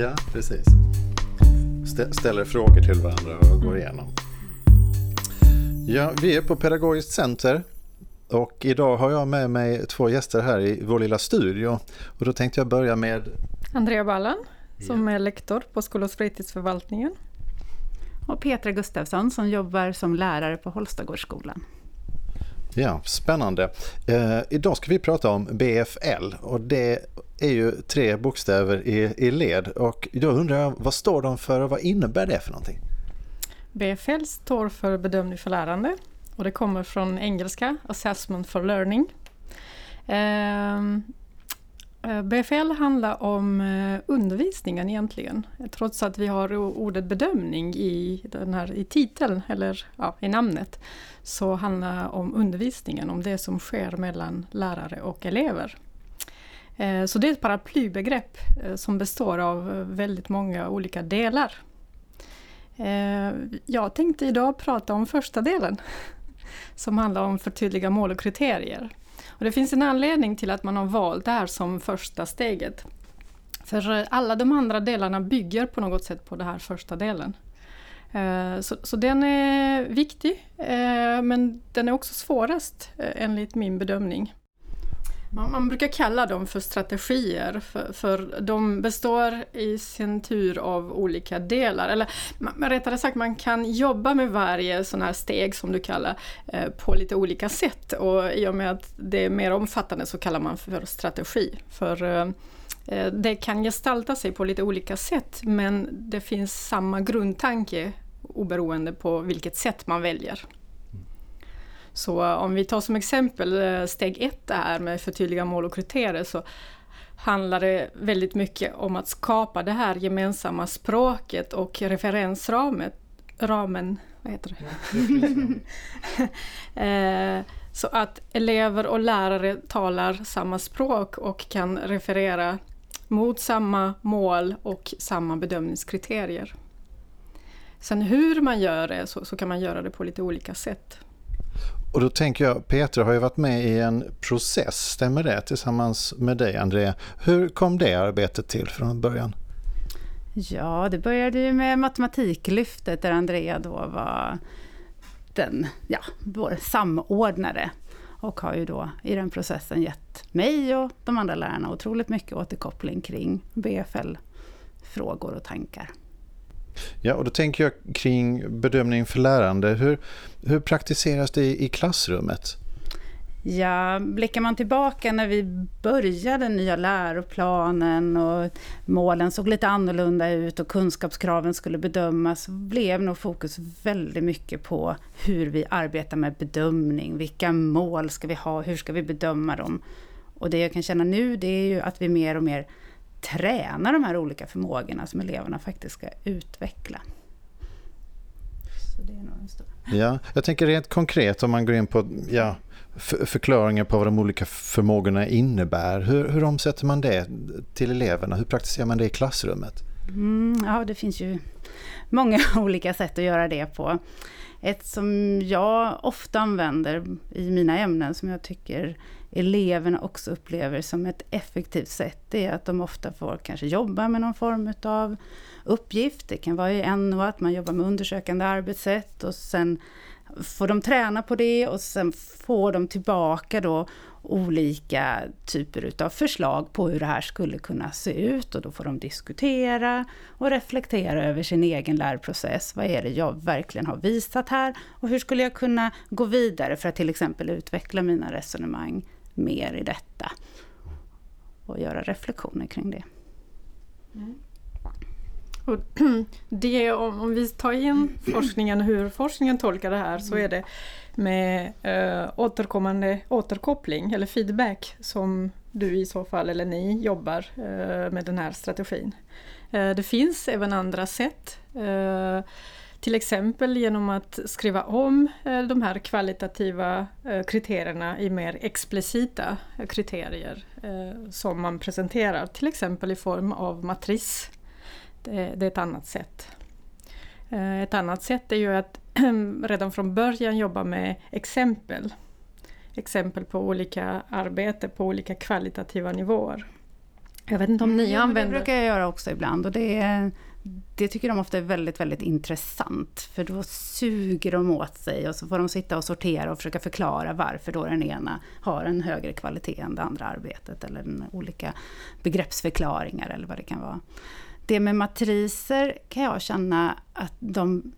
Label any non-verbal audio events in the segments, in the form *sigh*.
Ja, precis. Ställer frågor till varandra och går igenom. Ja, vi är på Pedagogiskt center och idag har jag med mig två gäster här i vår lilla studio. Och då tänkte jag börja med Andrea Ballan som är lektor på skol och fritidsförvaltningen. Och Petra Gustafsson som jobbar som lärare på Holstagårdsskolan. Ja, spännande. Eh, idag ska vi prata om BFL och det är ju tre bokstäver i, i led och då undrar jag vad står de för och vad innebär det för någonting? BFL står för bedömning för lärande och det kommer från engelska, Assessment for Learning. Ehm, eh, BFL handlar om eh, undervisningen egentligen, trots att vi har ordet bedömning i, den här, i titeln eller ja, i namnet, så handlar det om undervisningen, om det som sker mellan lärare och elever. Eh, så det är ett paraplybegrepp eh, som består av eh, väldigt många olika delar. Jag tänkte idag prata om första delen *laughs* som handlar om förtydliga mål och kriterier. Och det finns en anledning till att man har valt det här som första steget. För alla de andra delarna bygger på något sätt på den här första delen. Så, så den är viktig, men den är också svårast enligt min bedömning. Man, man, brukar kalla dem för strategier, för, för de består i sin tur av olika delar. Eller man, rättare sagt, man kan jobba med varje sån här steg som du kallar eh, på lite olika sätt. Och i och med att det är mer omfattande så kallar man för strategi. För eh, eh det kan gestalta sig på lite olika sätt men det finns samma grundtanke oberoende på vilket sätt man väljer. Så om vi tar som exempel eh, steg ett det här med förtydliga mål och kriterier så handlar det väldigt mycket om att skapa det här gemensamma språket och referensramen. Ramen, vad heter det? *laughs* Eh, så att elever och lärare talar samma språk och kan referera mot samma mål och samma bedömningskriterier. Sen hur man gör det så, så kan man göra det på lite olika sätt. Och då tänker jag, Petra har ju varit med i en process, stämmer det, tillsammans med dig Andrea. Hur kom det arbetet till från början? Ja, det började ju med Matematiklyftet där Andrea då var den, ja, vår samordnare. Och har ju då i den processen gett mig och de andra lärarna otroligt mycket återkoppling kring BFL-frågor och tankar. Ja, och då tänker jag kring bedömning för lärande. Hur, hur praktiseras det i, i klassrummet? Ja, blickar man tillbaka när vi började den nya läroplanen och målen såg lite annorlunda ut och kunskapskraven skulle bedömas, blev nog fokus väldigt mycket på hur vi arbetar med bedömning. Vilka mål ska vi ha? Hur ska vi bedöma dem? Och det jag kan känna nu, det är ju att vi mer och mer träna de här olika förmågorna som eleverna faktiskt ska utveckla. Så det är nog en stor... Ja, jag tänker rent konkret om man går in på ja, förklaringar på vad de olika förmågorna innebär. Hur, hur omsätter man det till eleverna? Hur praktiserar man det i klassrummet? Mm, ja, det finns ju många *laughs* olika sätt att göra det på. Ett som jag ofta använder i mina ämnen som jag tycker eleverna också upplever som ett effektivt sätt, det är att de ofta får kanske jobba med någon form av uppgift. Det kan vara i NO att man jobbar med undersökande arbetssätt och sen får de träna på det och sen får de tillbaka då olika typer utav förslag på hur det här skulle kunna se ut och då får de diskutera och reflektera över sin egen lärprocess. Vad är det jag verkligen har visat här och hur skulle jag kunna gå vidare för att till exempel utveckla mina resonemang mer i detta och göra reflektioner kring det. Mm. Och *clears throat* det, om vi tar in forskningen, hur forskningen tolkar det här, så är det med äh, återkommande återkoppling eller feedback som du i så fall, eller ni, jobbar äh, med den här strategin. Äh, det finns även andra sätt. Till exempel genom att skriva om de här kvalitativa kriterierna i mer explicita kriterier som man presenterar, till exempel i form av matris det, är ett annat sätt. Eh, ett annat sätt är ju att *clears throat* redan från början jobba med exempel. Exempel på olika arbete på olika kvalitativa nivåer. Jag vet inte om ni ja, använder... Det brukar jag göra också ibland och det, det tycker de ofta är väldigt, väldigt intressant. För då suger de åt sig och så får de sitta och sortera och försöka förklara varför då den ena har en högre kvalitet än det andra arbetet eller olika begreppsförklaringar eller vad det kan vara. Det med matriser kan jag känna att de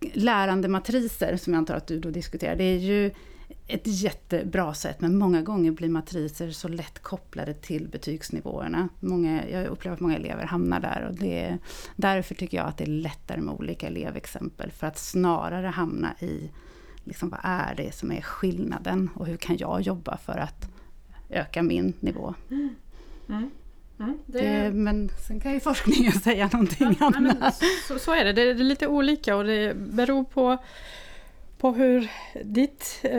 lärande matriser som jag antar att du då diskuterar, det är ju ett jättebra sätt, men många gånger blir matriser så lätt kopplade till betygsnivåerna. Många, jag upplever att många elever hamnar där och det, därför tycker jag att det är lättare med olika elevexempel, för att snarare hamna i liksom, vad är det som är skillnaden och hur kan jag jobba för att öka min nivå. Mm. Mm. Mm, det... Det, men sen kan ju forskningen *laughs* säga någonting ja, annat. Så, så, är det. det, är lite olika och det beror på på hur, ditt, eh,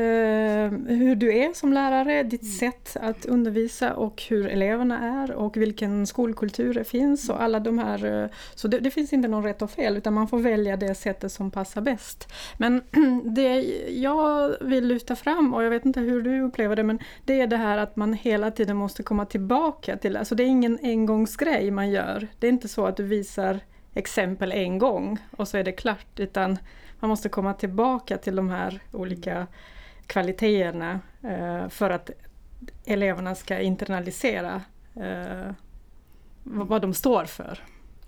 hur du är som lärare, ditt mm. sätt att undervisa och hur eleverna är och vilken skolkultur det finns och alla de här. Eh, så det, det, finns inte någon rätt och fel utan man får välja det sättet som passar bäst. Men *clears throat* det jag vill lyfta fram och jag vet inte hur du upplever det men det är det här att man hela tiden måste komma tillbaka till, alltså det är ingen engångsgrej man gör. Det är inte så att du visar exempel en gång och så är det klart utan man måste komma tillbaka till de här olika kvaliteterna eh, för att eleverna ska internalisera eh, vad de står för.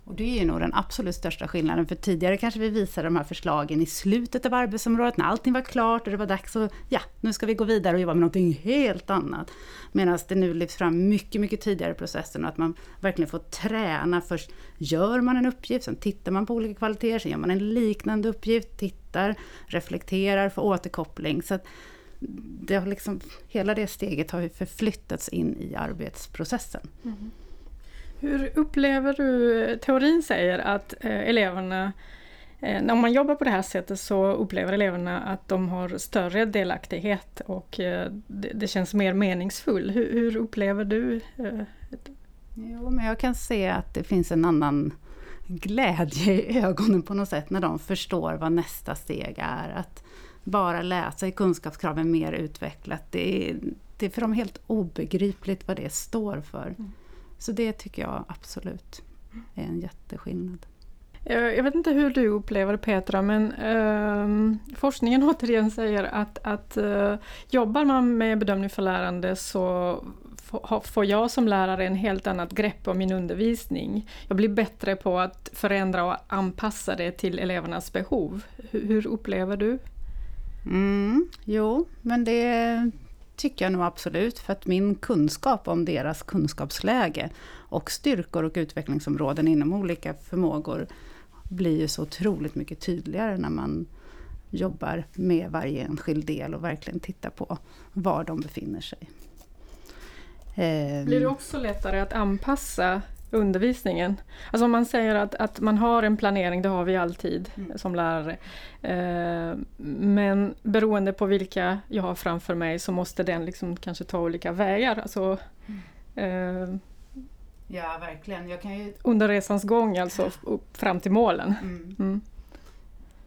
Och det är ju nog den absolut största skillnaden, för tidigare kanske vi visade de här förslagen i slutet av arbetsområdet, när allting var klart och det var dags att, ja, nu ska vi gå vidare och jobba med någonting helt annat. Medan det nu lyfts fram mycket, mycket tidigare i processen och att man verkligen får träna. Först gör man en uppgift, sen tittar man på olika kvaliteter, sen gör man en liknande uppgift, tittar, reflekterar, får återkoppling. Så att det har liksom, hela det steget har ju förflyttats in i arbetsprocessen. Mm. Hur upplever du, teorin säger att eh, eleverna eh, när man jobbar på det här sättet så upplever eleverna att de har större delaktighet och eh, det, känns mer meningsfullt. Hur, hur, upplever du? Jo, men jag kan se att det finns en annan glädje i ögonen på något sätt när de förstår vad nästa steg är. Att bara läsa i kunskapskraven mer utvecklat, det är, det är för dem helt obegripligt vad det står för. Mm. Så det tycker jag absolut är en jätteskillnad. Jag vet inte hur du upplever Petra, men eh, forskningen *laughs* återigen säger att, att eh, jobbar man med bedömning för lärande så får jag som lärare en helt annat grepp om min undervisning. Jag blir bättre på att förändra och anpassa det till elevernas behov. Hur, hur upplever du? Mm, jo, men det, tycker jag nog absolut, för att min kunskap om deras kunskapsläge och styrkor och utvecklingsområden inom olika förmågor blir ju så otroligt mycket tydligare när man jobbar med varje enskild del och verkligen tittar på var de befinner sig. Blir det ehm. också lättare att anpassa undervisningen. Alltså om man säger att, att man har en planering, det har vi alltid mm. som lärare. Eh, men beroende på vilka jag har framför mig så måste den liksom kanske ta olika vägar. Alltså, mm. eh, ja, verkligen. Ju... Under resans gång, alltså fram till målen. Mm.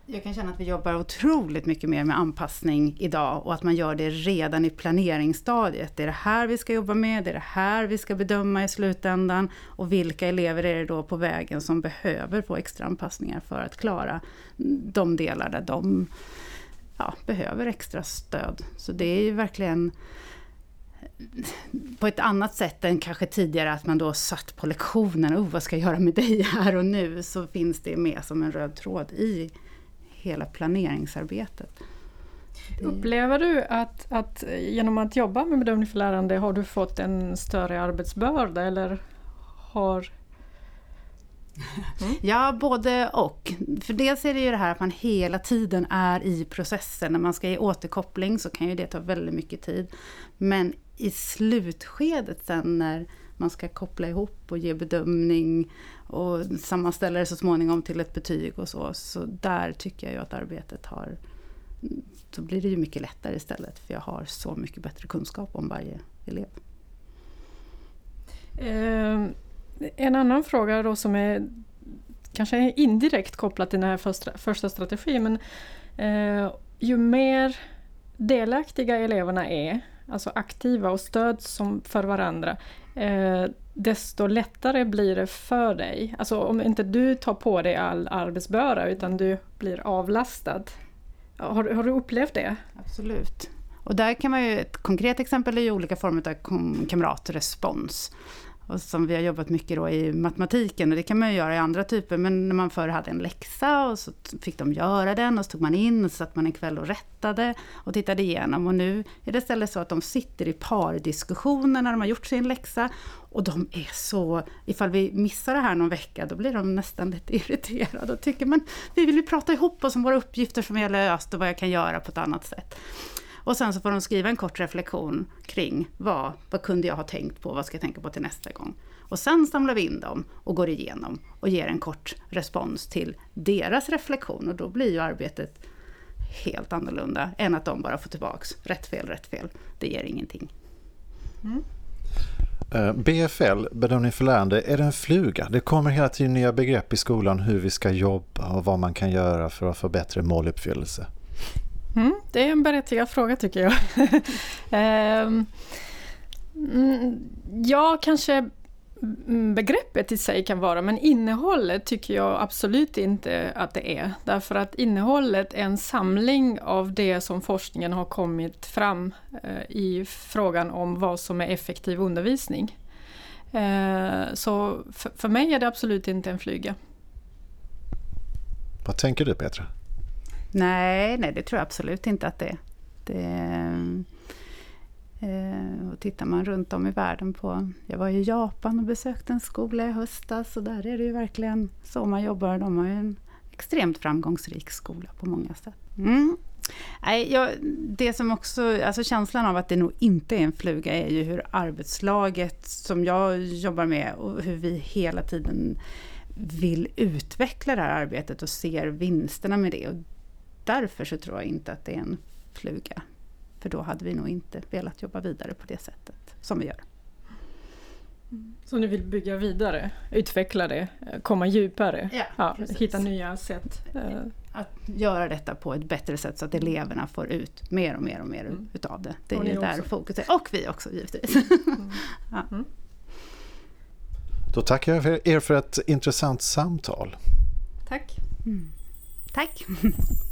Jag kan känna att vi jobbar otroligt mycket mer med anpassning idag och att man gör det redan i planeringsstadiet. Det är det här vi ska jobba med, det är det här vi ska bedöma i slutändan och vilka elever är det då på vägen som behöver få extra anpassningar för att klara de delar där de ja, behöver extra stöd. Så det är ju verkligen på ett annat sätt än kanske tidigare att man då satt på lektionen, oh vad ska jag göra med dig här och nu, så finns det med som en röd tråd i hela planeringsarbetet. Det... Upplever du att, att genom att jobba med bedömning för lärande har du fått en större arbetsbörda eller har Mm. *laughs* Ja, både och. För dels är det ju det här att man hela tiden är i processen. När man ska ge återkoppling så kan ju det ta väldigt mycket tid. Men i slutskedet sen när man ska koppla ihop och ge bedömning och sammanställa det så småningom till ett betyg och så. Så där tycker jag ju att arbetet har... Då blir det ju mycket lättare istället för jag har så mycket bättre kunskap om varje elev. Eh, en annan fråga då som är kanske är indirekt kopplat till den här första, första strategin men eh, ju mer delaktiga eleverna är, alltså aktiva och stöd som för varandra, eh, desto lättare blir det för dig. Alltså om inte du tar på dig all arbetsbörda utan du blir avlastad. Har, har du upplevt det? Absolut. Och där kan man ju, ett konkret exempel är ju olika former av kamratrespons. Och som vi har jobbat mycket då i matematiken och det kan man ju göra i andra typer. Men när man förr hade en läxa och så fick de göra den och så tog man in och så satt man en kväll och rättade och tittade igenom. Och nu är det istället så att de sitter i pardiskussioner när de har gjort sin läxa. Och de är så, ifall vi missar det här någon vecka, då blir de nästan lite *laughs* irriterade och tycker men vi vill ju prata ihop oss om våra uppgifter som vi har löst och vad jag kan göra på ett annat sätt. Och sen så får de skriva en kort reflektion kring vad, vad kunde jag ha tänkt på, vad ska jag tänka på till nästa gång. Och sen samlar vi in dem och går igenom och ger en kort respons till deras reflektion och då blir ju arbetet helt annorlunda än att de bara får tillbaks rätt fel, rätt fel. Det ger ingenting. Mm. Eh, BFL, bedömning för lärande, är det en fluga? Det kommer hela tiden nya begrepp i skolan hur vi ska jobba och vad man kan göra för att få bättre måluppfyllelse. Mm, det är en berättigad fråga tycker jag. um, *laughs* ja, kanske begreppet i sig kan vara, men innehållet tycker jag absolut inte att det är. Därför att innehållet är en samling av det som forskningen har kommit fram eh, i frågan om vad som är effektiv undervisning. Eh, så för, för mig är det absolut inte en flyga. Vad tänker du Petra? Nej, nej, det tror jag absolut inte att det är. Det, eh, och tittar man runt om i världen på... Jag var i Japan och besökte en skola i höstas och där är det ju verkligen så man jobbar. De har ju en extremt framgångsrik skola på många sätt. Mm. Nej, jag, det som också, alltså känslan av att det nog inte är en fluga är ju hur arbetslaget som jag jobbar med och hur vi hela tiden vill utveckla det här arbetet och ser vinsterna med det. Och därför så tror jag inte att det är en fluga. För då hade vi nog inte velat jobba vidare på det sättet som vi gör. Så ni vill bygga vidare, utveckla det, komma djupare, ja, ja, hitta nya sätt? Eh. Att göra detta på ett bättre sätt så att eleverna får ut mer och mer och mer mm. utav det. Det är ju där fokus är. Och vi också givetvis. Mm. *laughs* ja. mm. Då tackar jag er för ett intressant samtal. Tack. Mm. Tack. *laughs*